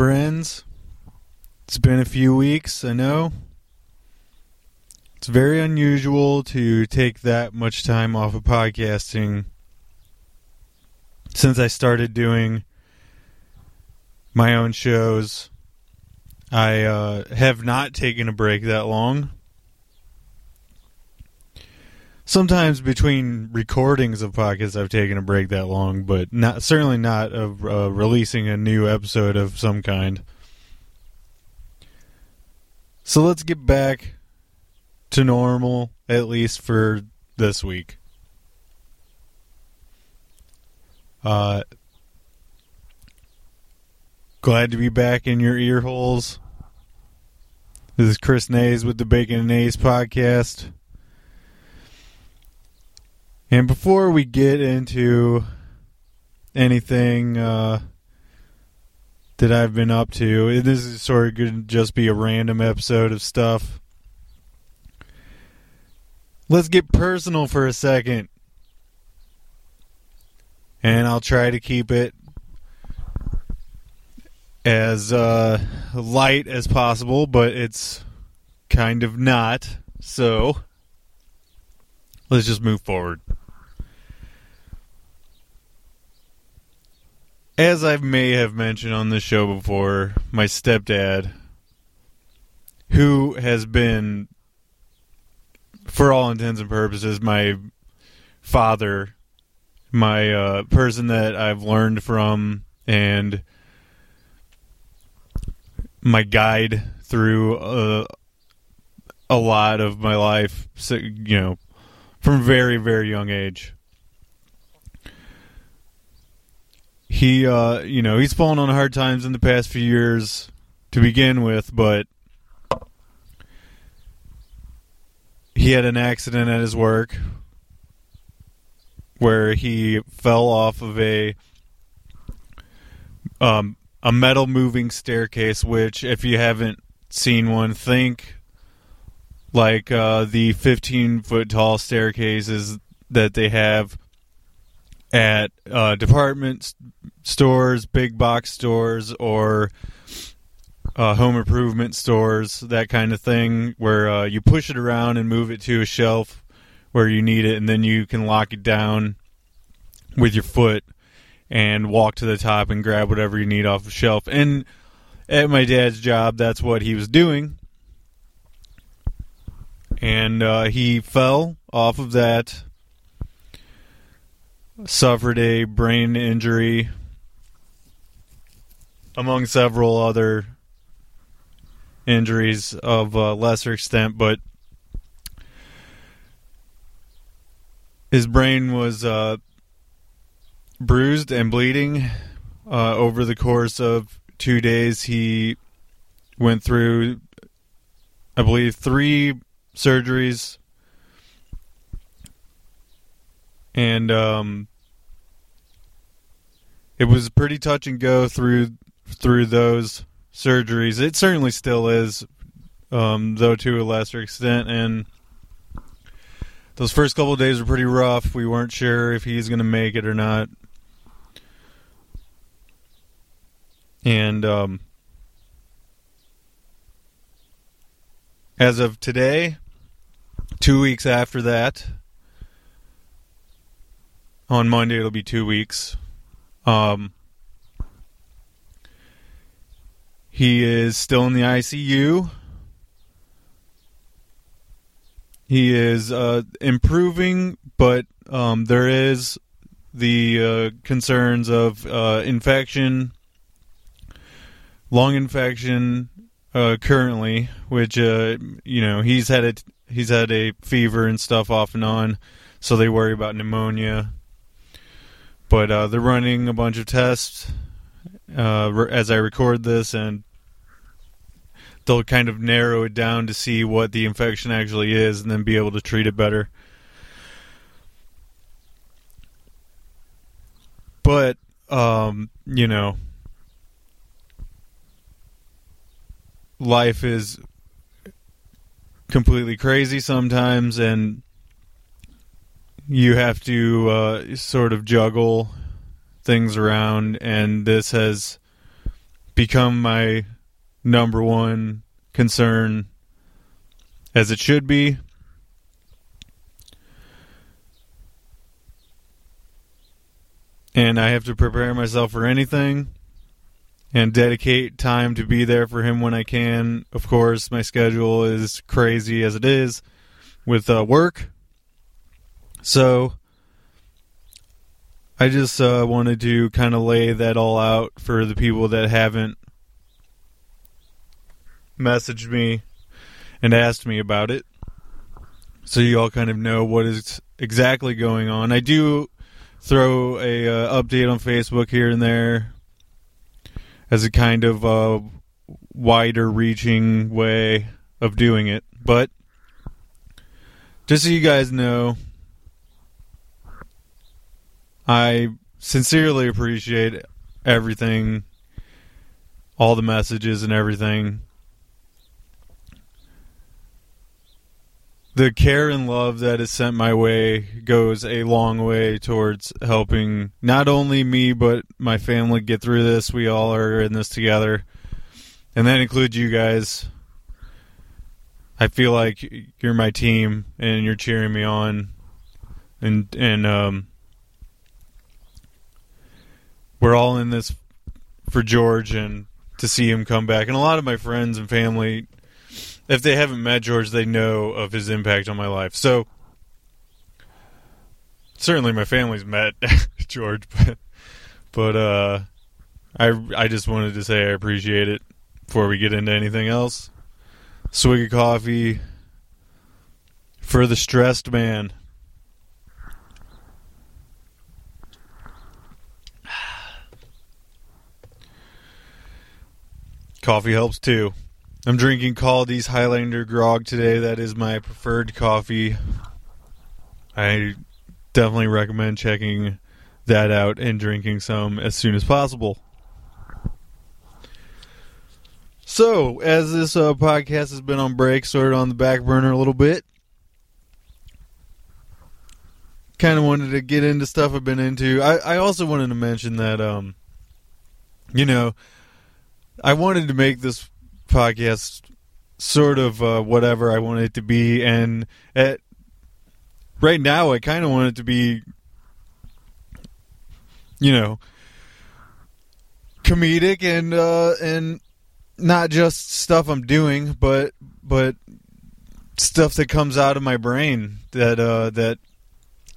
Friends. It's been a few weeks, I know. It's very unusual to take that much time off of podcasting since I started doing my own shows. I uh, have not taken a break that long. Sometimes between recordings of podcasts, I've taken a break that long, but not certainly not of uh, releasing a new episode of some kind. So let's get back to normal, at least for this week. Uh, glad to be back in your ear holes. This is Chris Nays with the Bacon and Nays podcast. And before we get into anything uh, that I've been up to, this is sort of going to just be a random episode of stuff. Let's get personal for a second. And I'll try to keep it as uh, light as possible, but it's kind of not. So let's just move forward. As I may have mentioned on the show before, my stepdad, who has been, for all intents and purposes, my father, my uh, person that I've learned from, and my guide through uh, a lot of my life, you know, from very, very young age. He uh you know he's fallen on hard times in the past few years to begin with but he had an accident at his work where he fell off of a um a metal moving staircase which if you haven't seen one think like uh the 15 foot tall staircases that they have at uh, department stores, big box stores, or uh, home improvement stores, that kind of thing, where uh, you push it around and move it to a shelf where you need it, and then you can lock it down with your foot and walk to the top and grab whatever you need off the shelf. And at my dad's job, that's what he was doing. And uh, he fell off of that suffered a brain injury, among several other injuries of lesser extent, but his brain was uh, bruised and bleeding uh, over the course of two days. He went through, I believe, three surgeries. And um, it was pretty touch and go through through those surgeries. It certainly still is, um, though to a lesser extent. And those first couple days were pretty rough. We weren't sure if he's going to make it or not. And um, as of today, two weeks after that, on Monday it'll be two weeks. Um, he is still in the ICU. He is uh, improving, but um, there is the uh, concerns of uh, infection, lung infection uh, currently, which uh, you know he's had a he's had a fever and stuff off and on, so they worry about pneumonia but uh, they're running a bunch of tests uh, as I record this, and they'll kind of narrow it down to see what the infection actually is, and then be able to treat it better. But um, you know, life is completely crazy sometimes, and you have to uh, sort of juggle things around, and this has become my number one concern as it should be. And I have to prepare myself for anything and dedicate time to be there for him when I can. Of course, my schedule is crazy as it is with uh, work. So I just uh, wanted to kind of lay that all out for the people that haven't messaged me and asked me about it. So you all kind of know what is exactly going on. I do throw a uh, update on Facebook here and there as a kind of uh, wider reaching way of doing it. But just so you guys know, I sincerely appreciate everything, all the messages and everything. the care and love that is sent my way goes a long way towards helping not only me but my family get through this. We all are in this together, and that includes you guys. I feel like you're my team and you're cheering me on, and and um, we're all in this for George and to see him come back. And a lot of my friends and family if they haven't met George, they know of his impact on my life. So certainly my family's met George, but but uh, I I just wanted to say I appreciate it before we get into anything else. Swig of coffee for the stressed man. Coffee helps too. I'm drinking Kaldi's Highlander Grog today. That is my preferred coffee. I definitely recommend checking that out and drinking some as soon as possible. So, as this uh, podcast has been on break, sort of on the back burner a little bit, kind of wanted to get into stuff I've been into. I, I also wanted to mention that, um, you know, I wanted to make this podcast sort of uh, whatever I want it to be, and at right now I kind of want it to be, you know, comedic and uh, and not just stuff I'm doing, but but stuff that comes out of my brain that uh, that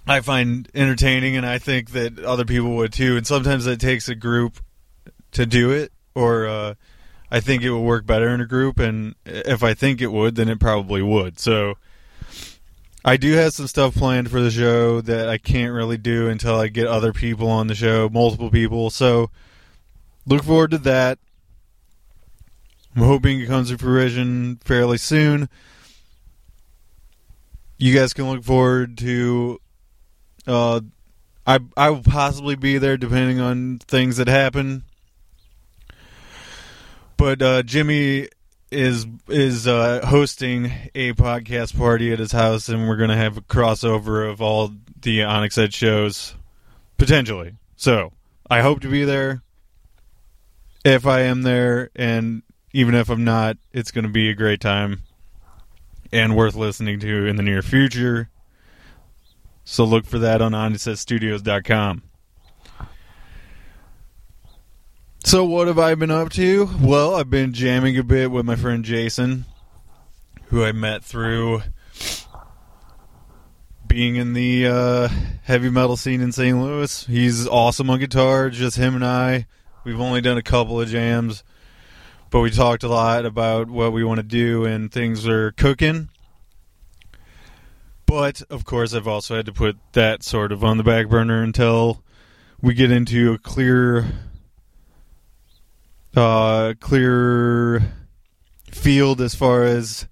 I find entertaining, and I think that other people would too. And sometimes it takes a group to do it, or uh, I think it would work better in a group, and if I think it would, then it probably would. So I do have some stuff planned for the show that I can't really do until I get other people on the show, multiple people. So look forward to that. I'm hoping it comes to fruition fairly soon. You guys can look forward to. Uh, I I will possibly be there depending on things that happen but uh, Jimmy is is uh, hosting a podcast party at his house, and we're gonna have a crossover of all the Onyx Edge shows potentially. So I hope to be there. If I am there, and even if I'm not, it's gonna be a great time and worth listening to in the near future. So look for that on onyxedgestudios.com. So what have I been up to? Well, I've been jamming a bit with my friend Jason, who I met through being in the uh, heavy metal scene in St. Louis. He's awesome on guitar, just him and I. We've only done a couple of jams, but we talked a lot about what we want to do and things are cooking. But of course, I've also had to put that sort of on the back burner until we get into a clear uh, clear field as far as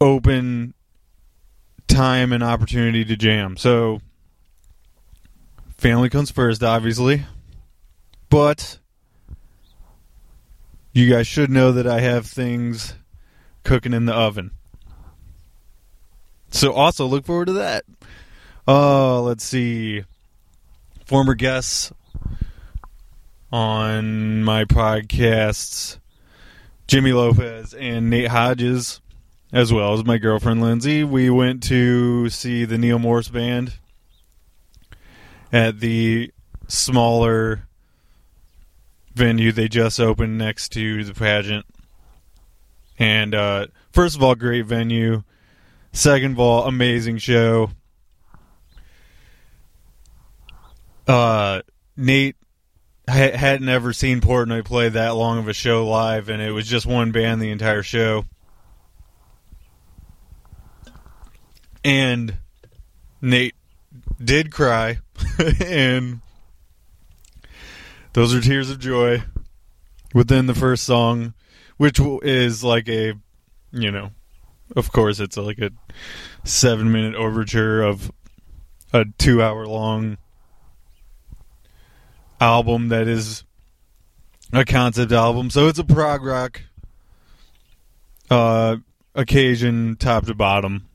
open time and opportunity to jam. So family comes first, obviously. But you guys should know that I have things cooking in the oven. So also look forward to that. Uh let's see. Former guests on my podcasts, Jimmy Lopez and Nate Hodges, as well as my girlfriend Lindsay. We went to see the Neal Morse Band at the smaller venue they just opened next to the pageant. And uh, first of all, great venue. Second of all, amazing show. Uh, Nate ha- hadn't ever seen Portnoy play that long of a show live, and it was just one band the entire show. And Nate did cry, and those are tears of joy within the first song, which is like a, you know, of course it's like a seven minute overture of a two hour long album that is a concept album. So it's a prog rock uh, occasion, top to bottom.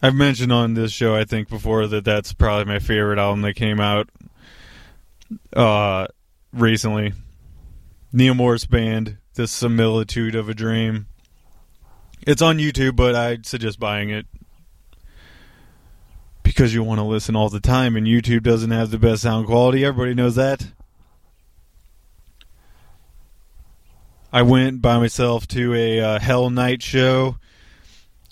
I've mentioned on this show, I think, before that that's probably my favorite album that came out uh, recently. Neal Morse Band, The Similitude of a Dream. It's on YouTube, but I'd suggest buying it because you want to listen all the time, and YouTube doesn't have the best sound quality. Everybody knows that. I went by myself to a uh, Hell Night show,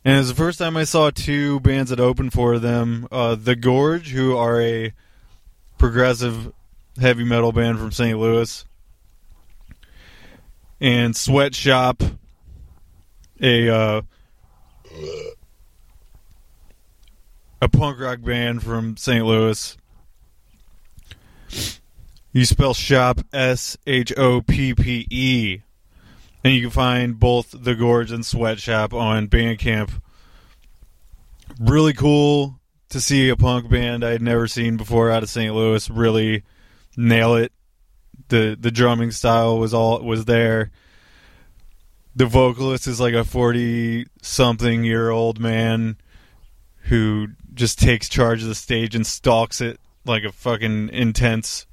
and it was the first time I saw two bands that opened for them. Uh, the Gorge, who are a progressive heavy metal band from St. Louis, and Sweatshoppe, a uh, a punk rock band from St. Louis. You spell shop S H O P P E. And you can find both The Gorge and Sweatshoppe on Bandcamp. Really cool to see a punk band I had never seen before out of St. Louis really nail it. The the drumming style was all was there. The vocalist is like a 40 something year old man who just takes charge of the stage and stalks it like a fucking intense,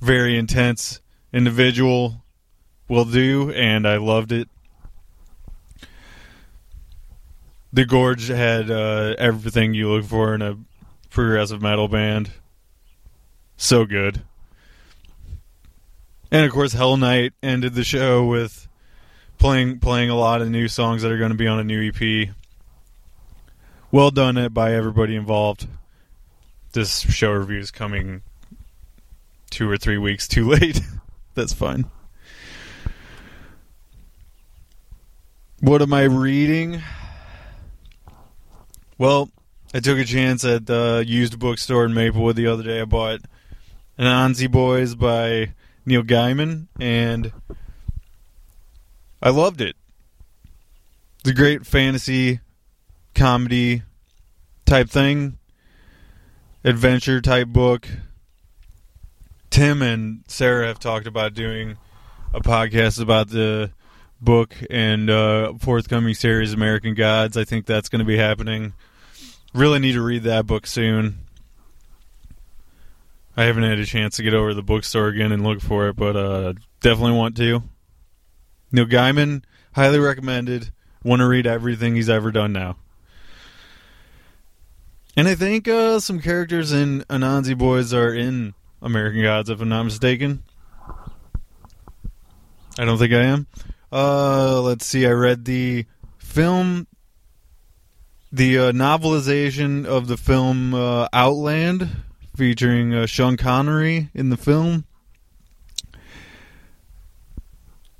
very intense individual will do, and I loved it. The Gorge had uh, everything you look for in a progressive metal band. So good. And of course, Hell Night ended the show with playing playing a lot of new songs that are going to be on a new EP well done it by everybody involved. This show review is coming two or three weeks too late. That's fine. What am I reading? Well, I took a chance at the used bookstore in Maplewood the other day. I bought an Anansi Boys by Neil Gaiman, and I loved it. It's a great fantasy comedy type thing, adventure type book. Tim and Sarah have talked about doing a podcast about the book and uh, forthcoming series American Gods. I think that's going to be happening. Really need to read that book soon. I haven't had a chance to get over to the bookstore again and look for it, but uh, definitely want to. Neil Gaiman, highly recommended. Want to read everything he's ever done now. And I think uh, some characters in Anansi Boys are in American Gods, if I'm not mistaken. I don't think I am. Uh, let's see. I read the film, the uh, novelization of the film uh, Outland, featuring uh, Sean Connery in the film.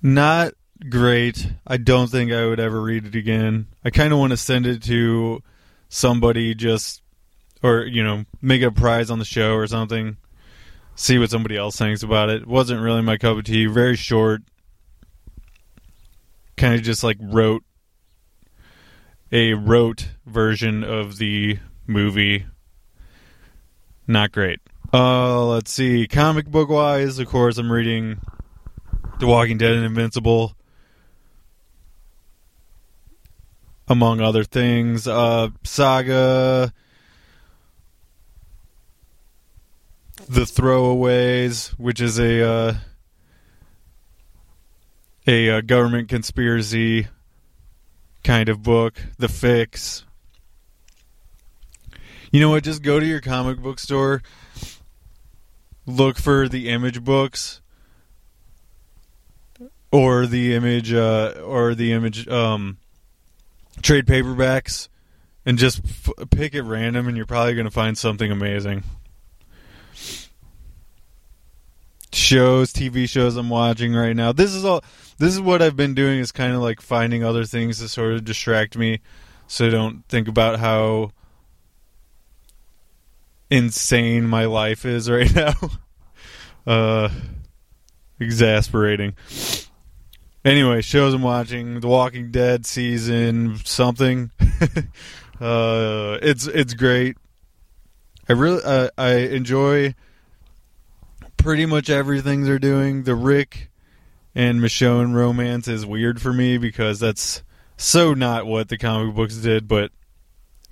Not great. I don't think I would ever read it again. I kind of want to send it to somebody just or you know make a prize on the show or something. See what somebody else thinks about it. Wasn't really my cup of tea. Very short. Kind of just like wrote a rote version of the movie. Not great. Uh, let's see. Comic book wise, of course, I'm reading The Walking Dead and Invincible, among other things. Uh, Saga The Throwaways, which is a uh, a uh, government conspiracy kind of book. The Fix. You know what? Just go to your comic book store, look for the image books, or the image, uh, or the image um, trade paperbacks, and just f- pick at random, and you're probably going to find something amazing. Shows, TV shows I'm watching right now. This is all. This is what I've been doing. Is kind of like finding other things to sort of distract me, so I don't think about how insane my life is right now. uh, exasperating. Anyway, shows I'm watching: The Walking Dead season something. uh, it's it's great. I really uh, I enjoy pretty much everything they're doing. The Rick and Michonne romance is weird for me because that's so not what the comic books did, but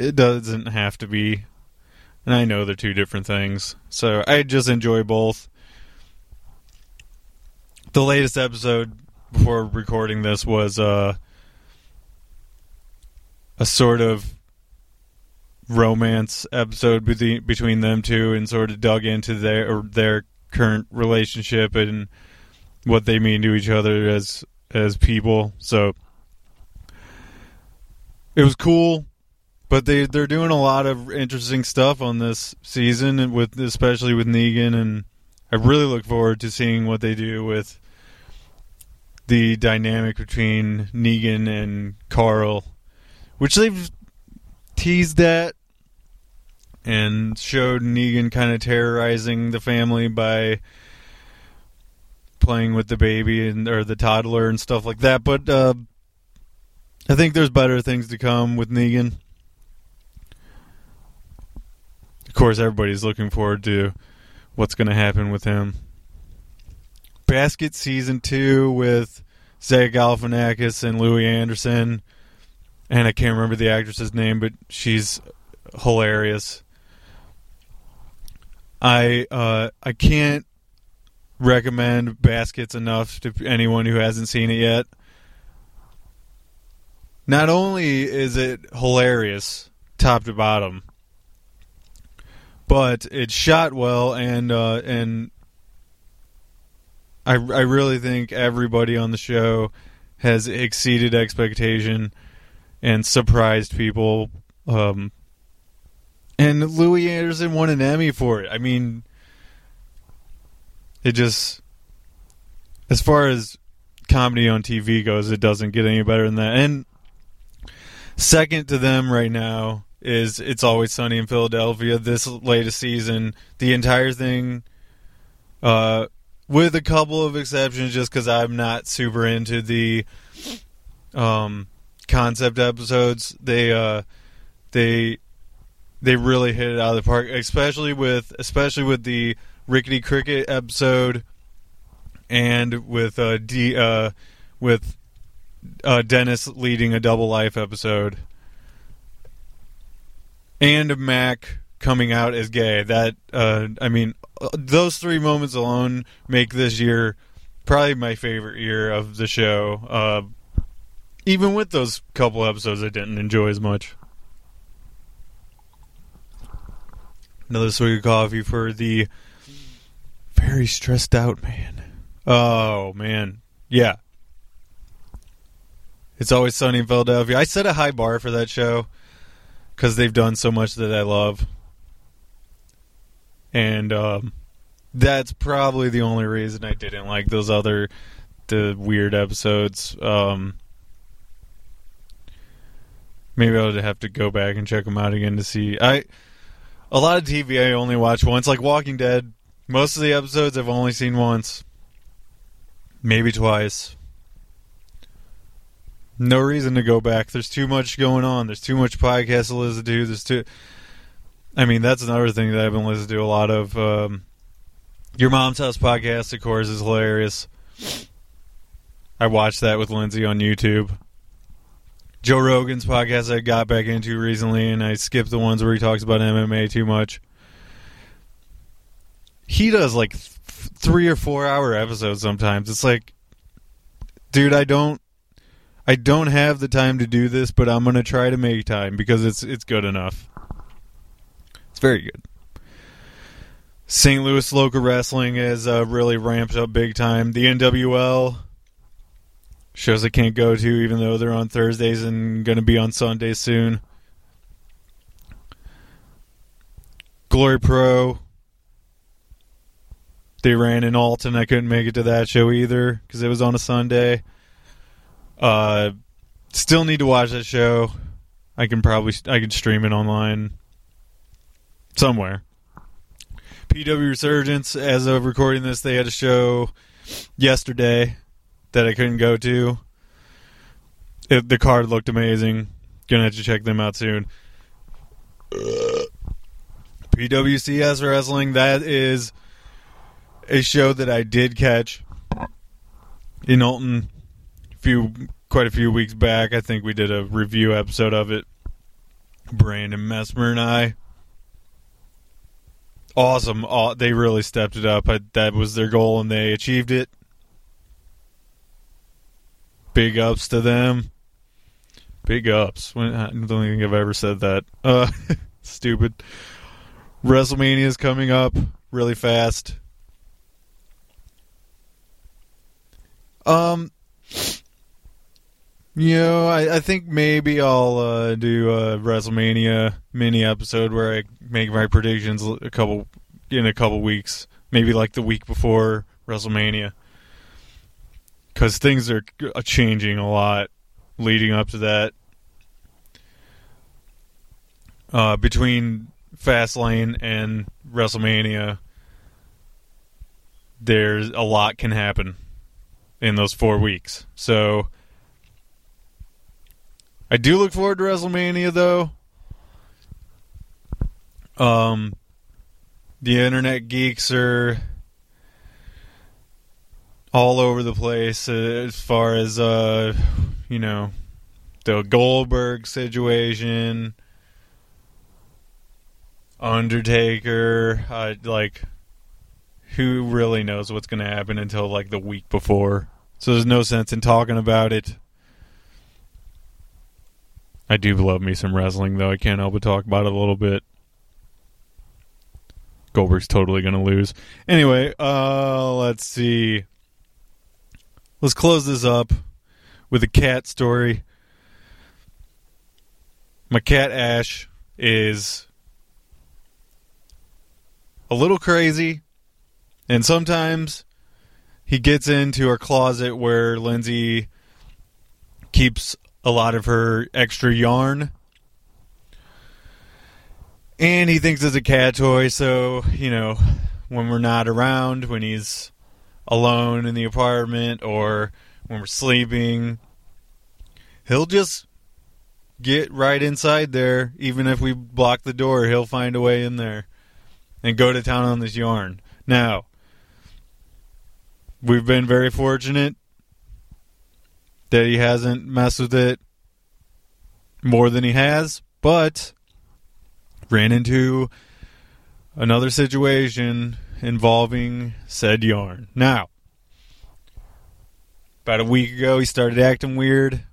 it doesn't have to be. And I know they're two different things. So I just enjoy both. The latest episode before recording this was uh, a sort of romance episode between between them two and sort of dug into their their current relationship and what they mean to each other as as people. So it was cool, but they they're doing a lot of interesting stuff on this season, and with especially with Negan, and I really look forward to seeing what they do with the dynamic between Negan and Carl, which they've teased at and showed Negan kind of terrorizing the family by playing with the baby and or the toddler and stuff like that. But uh, I think there's better things to come with Negan. Of course, everybody's looking forward to what's going to happen with him. Basket season two with Zach Galifianakis and Louie Anderson, and I can't remember the actress's name, but she's hilarious. I uh, I can't recommend Baskets enough to anyone who hasn't seen it yet. Not only is it hilarious, top to bottom, but it's shot well and uh, and I I really think everybody on the show has exceeded expectation and surprised people. Um, and Louie Anderson won an Emmy for it. I mean, it just as far as comedy on TV goes, it doesn't get any better than that. And second to them right now is It's Always Sunny in Philadelphia. This latest season, the entire thing, uh, with a couple of exceptions, just because I'm not super into the um, concept episodes. They uh, they they really hit it out of the park, especially with especially with the Rickety Cricket episode and with uh, D uh, with uh, Dennis leading a double life episode and Mac coming out as gay. That uh, I mean, those three moments alone make this year probably my favorite year of the show. Uh, even with those couple episodes I didn't enjoy as much. Another swig of coffee for the very stressed out man. Oh man, yeah. It's always sunny in Philadelphia. I set a high bar for that show because they've done so much that I love, and um, that's probably the only reason I didn't like those other the weird episodes. Um, maybe I'll have to go back and check them out again to see. I a lot of TV I only watch once, like Walking Dead. Most of the episodes I've only seen once, maybe twice. No reason to go back. There's too much going on. There's too much podcast to listen to. There's too. I mean, that's another thing that I've been listening to a lot of. Um, Your Mom's House podcast, of course, is hilarious. I watched that with Lindsay on YouTube. Joe Rogan's podcast I got back into recently, and I skipped the ones where he talks about MMA too much. he does like th- three or four hour episodes sometimes. It's like, dude, I don't, I don't have the time to do this, but I'm gonna try to make time because it's it's good enough. It's very good. St. Louis local wrestling has uh, really ramped up big time. The NWL shows I can't go to, even though they're on Thursdays and going to be on Sundays soon. Glory Pro. They ran in Alton. I couldn't make it to that show either because it was on a Sunday. Uh, still need to watch that show. I can probably I can stream it online somewhere. PW Resurgence, as of recording this, they had a show yesterday that I couldn't go to. It, the card looked amazing. Gonna have to check them out soon. PWCS Wrestling, that is a show that I did catch in Alton a few quite a few weeks back. I think we did a review episode of it. Brandon Mesmer and I. Awesome. Aw- they really stepped it up. I, that was their goal and they achieved it. Big ups to them. Big ups. When, I don't think I've ever said that. Uh, stupid. WrestleMania is coming up really fast. Um, you know, I, I think maybe I'll uh, do a WrestleMania mini episode where I make my predictions a couple in a couple weeks, maybe like the week before WrestleMania, because things are uh, changing a lot leading up to that. Uh, between Fastlane and WrestleMania, there's a lot can happen in those four weeks. So I do look forward to WrestleMania though. Um the internet geeks are all over the place uh, as far as uh you know the Goldberg situation Undertaker uh, like who really knows what's going to happen until like the week before. So there's no sense in talking about it. I do love me some wrestling, though. I can't help but talk about it a little bit. Goldberg's totally going to lose. Anyway, uh, let's see. Let's close this up with a cat story. My cat Ash is a little crazy, and sometimes he gets into our closet where Lindsay keeps a lot of her extra yarn. And he thinks it's a cat toy, so, you know, when we're not around, when he's alone in the apartment or when we're sleeping, he'll just get right inside there. Even if we block the door, he'll find a way in there and go to town on this yarn. Now, we've been very fortunate that he hasn't messed with it more than he has, but ran into another situation involving said yarn. Now, about a week ago, he started acting weird.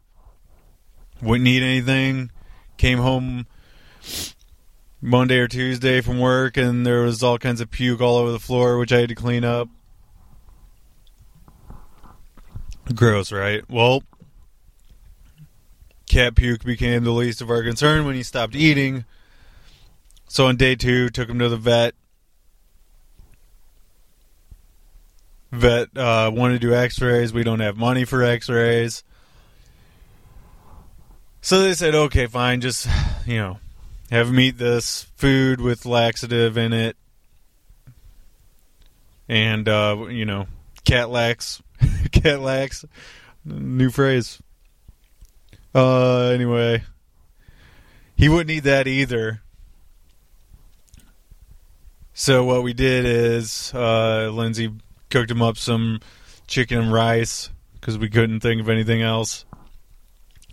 Wouldn't eat anything. Came home Monday or Tuesday from work, and there was all kinds of puke all over the floor, which I had to clean up. Gross, right? Well, cat puke became the least of our concern when he stopped eating. So on day two, took him to the vet. Vet uh, wanted to do X-rays. We don't have money for X-rays, so they said, "Okay, fine. Just you know, have him eat this food with laxative in it, and uh, you know, cat lax, cat lax, new phrase." Uh, anyway, he wouldn't eat that either. So what we did is uh, Lindsay cooked him up some chicken and rice because we couldn't think of anything else,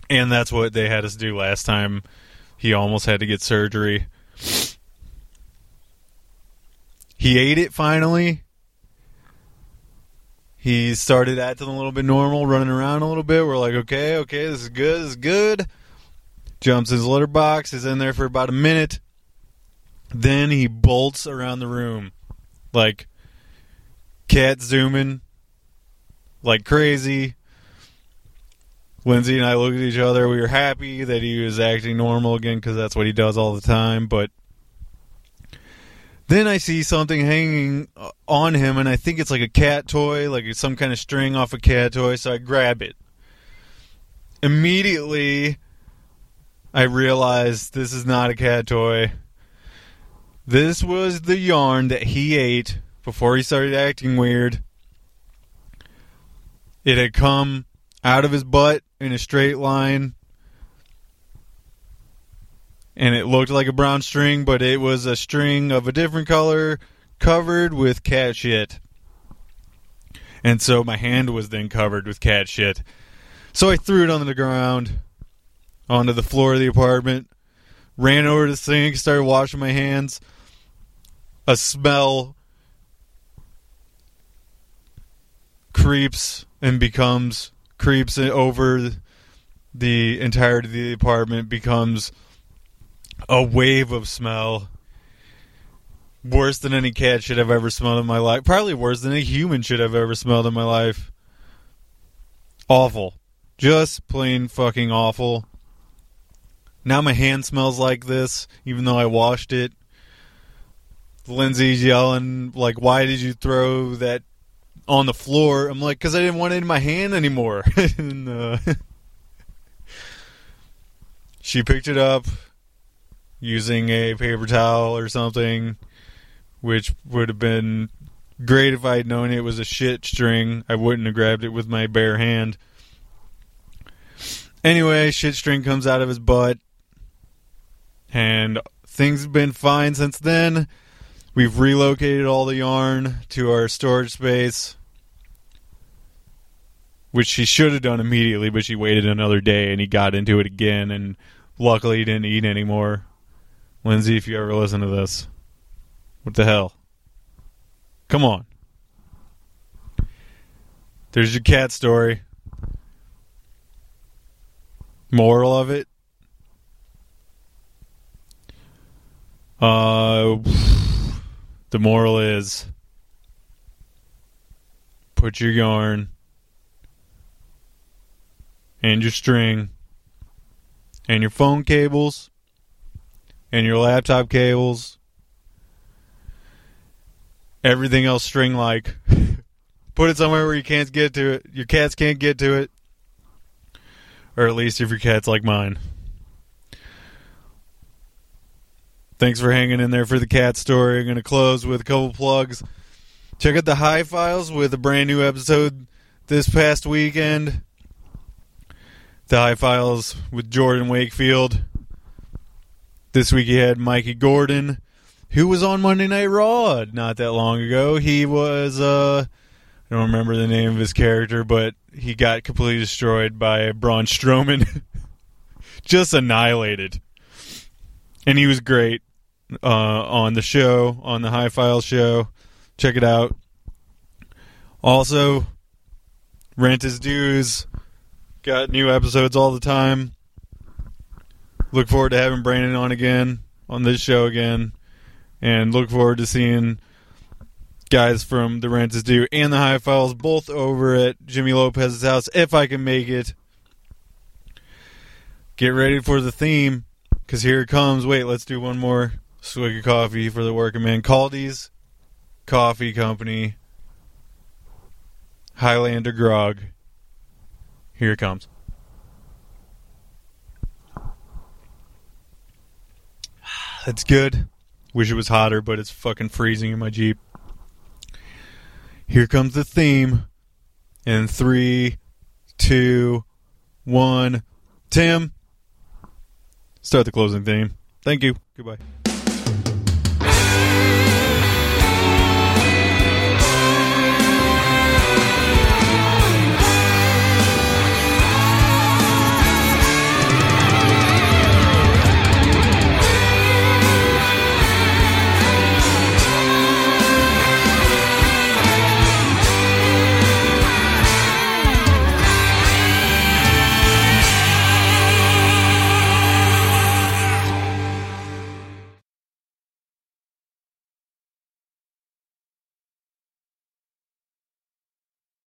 and that's what they had us do last time. He almost had to get surgery. he ate it finally. He started acting a little bit normal, running around a little bit. We're like, okay, okay, this is good, this is good. Jumps his litter box, is in there for about a minute. Then he bolts around the room. Like cat zooming like crazy. Lindsay and I looked at each other. We were happy that he was acting normal again because that's what he does all the time. But then I see something hanging uh, on him, and I think it's like a cat toy, like some kind of string off a cat toy. So I grab it. Immediately, I realized this is not a cat toy. This was the yarn that he ate before he started acting weird. It had come out of his butt in a straight line. And it looked like a brown string, but it was a string of a different color covered with cat shit. And so my hand was then covered with cat shit. So I threw it on the ground, onto the floor of the apartment, ran over to the sink, started washing my hands. A smell creeps and becomes creeps over the entirety of the apartment becomes a wave of smell. Worse than any cat should have ever smelled in my life. Probably worse than a human should have ever smelled in my life. Awful. Just plain fucking awful. Now my hand smells like this even though i washed it. Lindsay's yelling like why did you throw that on the floor. I'm like, because I didn't want it in my hand anymore. and, uh, she picked it up using a paper towel or something, which would have been great if I had known it was a shit string. I wouldn't have grabbed it with my bare hand. Anyway, shit string comes out of his butt, and things have been fine since then. We've relocated all the yarn to our storage space which she should have done immediately, but she waited another day and he got into it again. And luckily, he didn't eat anymore. Lindsay, if you ever listen to this, what the hell? Come on. There's your cat story. Moral of it? Uh, the moral is put your yarn and your string and your phone cables and your laptop cables everything else string like. Put it somewhere where you can't get to it. Your cats can't get to it. Or at least if your cat's like mine. Thanks for hanging in there for the cat story. I'm going to close with a couple plugs. Check out the high files with a brand new episode this past weekend the High Files with Jordan Wakefield. This week he had Mikey Gordon, who was on Monday Night Raw not that long ago. He was, uh, I don't remember the name of his character, but he got completely destroyed by Braun Strowman. Just annihilated. And he was great uh, on the show, on the High Files show. Check it out. Also, Rent Is Due Got new episodes all the time. Look forward to having Brandon on again on this show again, and look forward to seeing guys from the Rent Is Due and the High Files both over at Jimmy Lopez's house if I can make it. Get ready for the theme because here it comes. Wait, let's do one more swig of coffee for the working man. Kaldi's Coffee Company, Highlander Grog. Here it comes. That's good. Wish it was hotter, but it's fucking freezing in my Jeep. Here comes the theme. In three, two, one. Tim, start the closing theme. Thank you. Goodbye.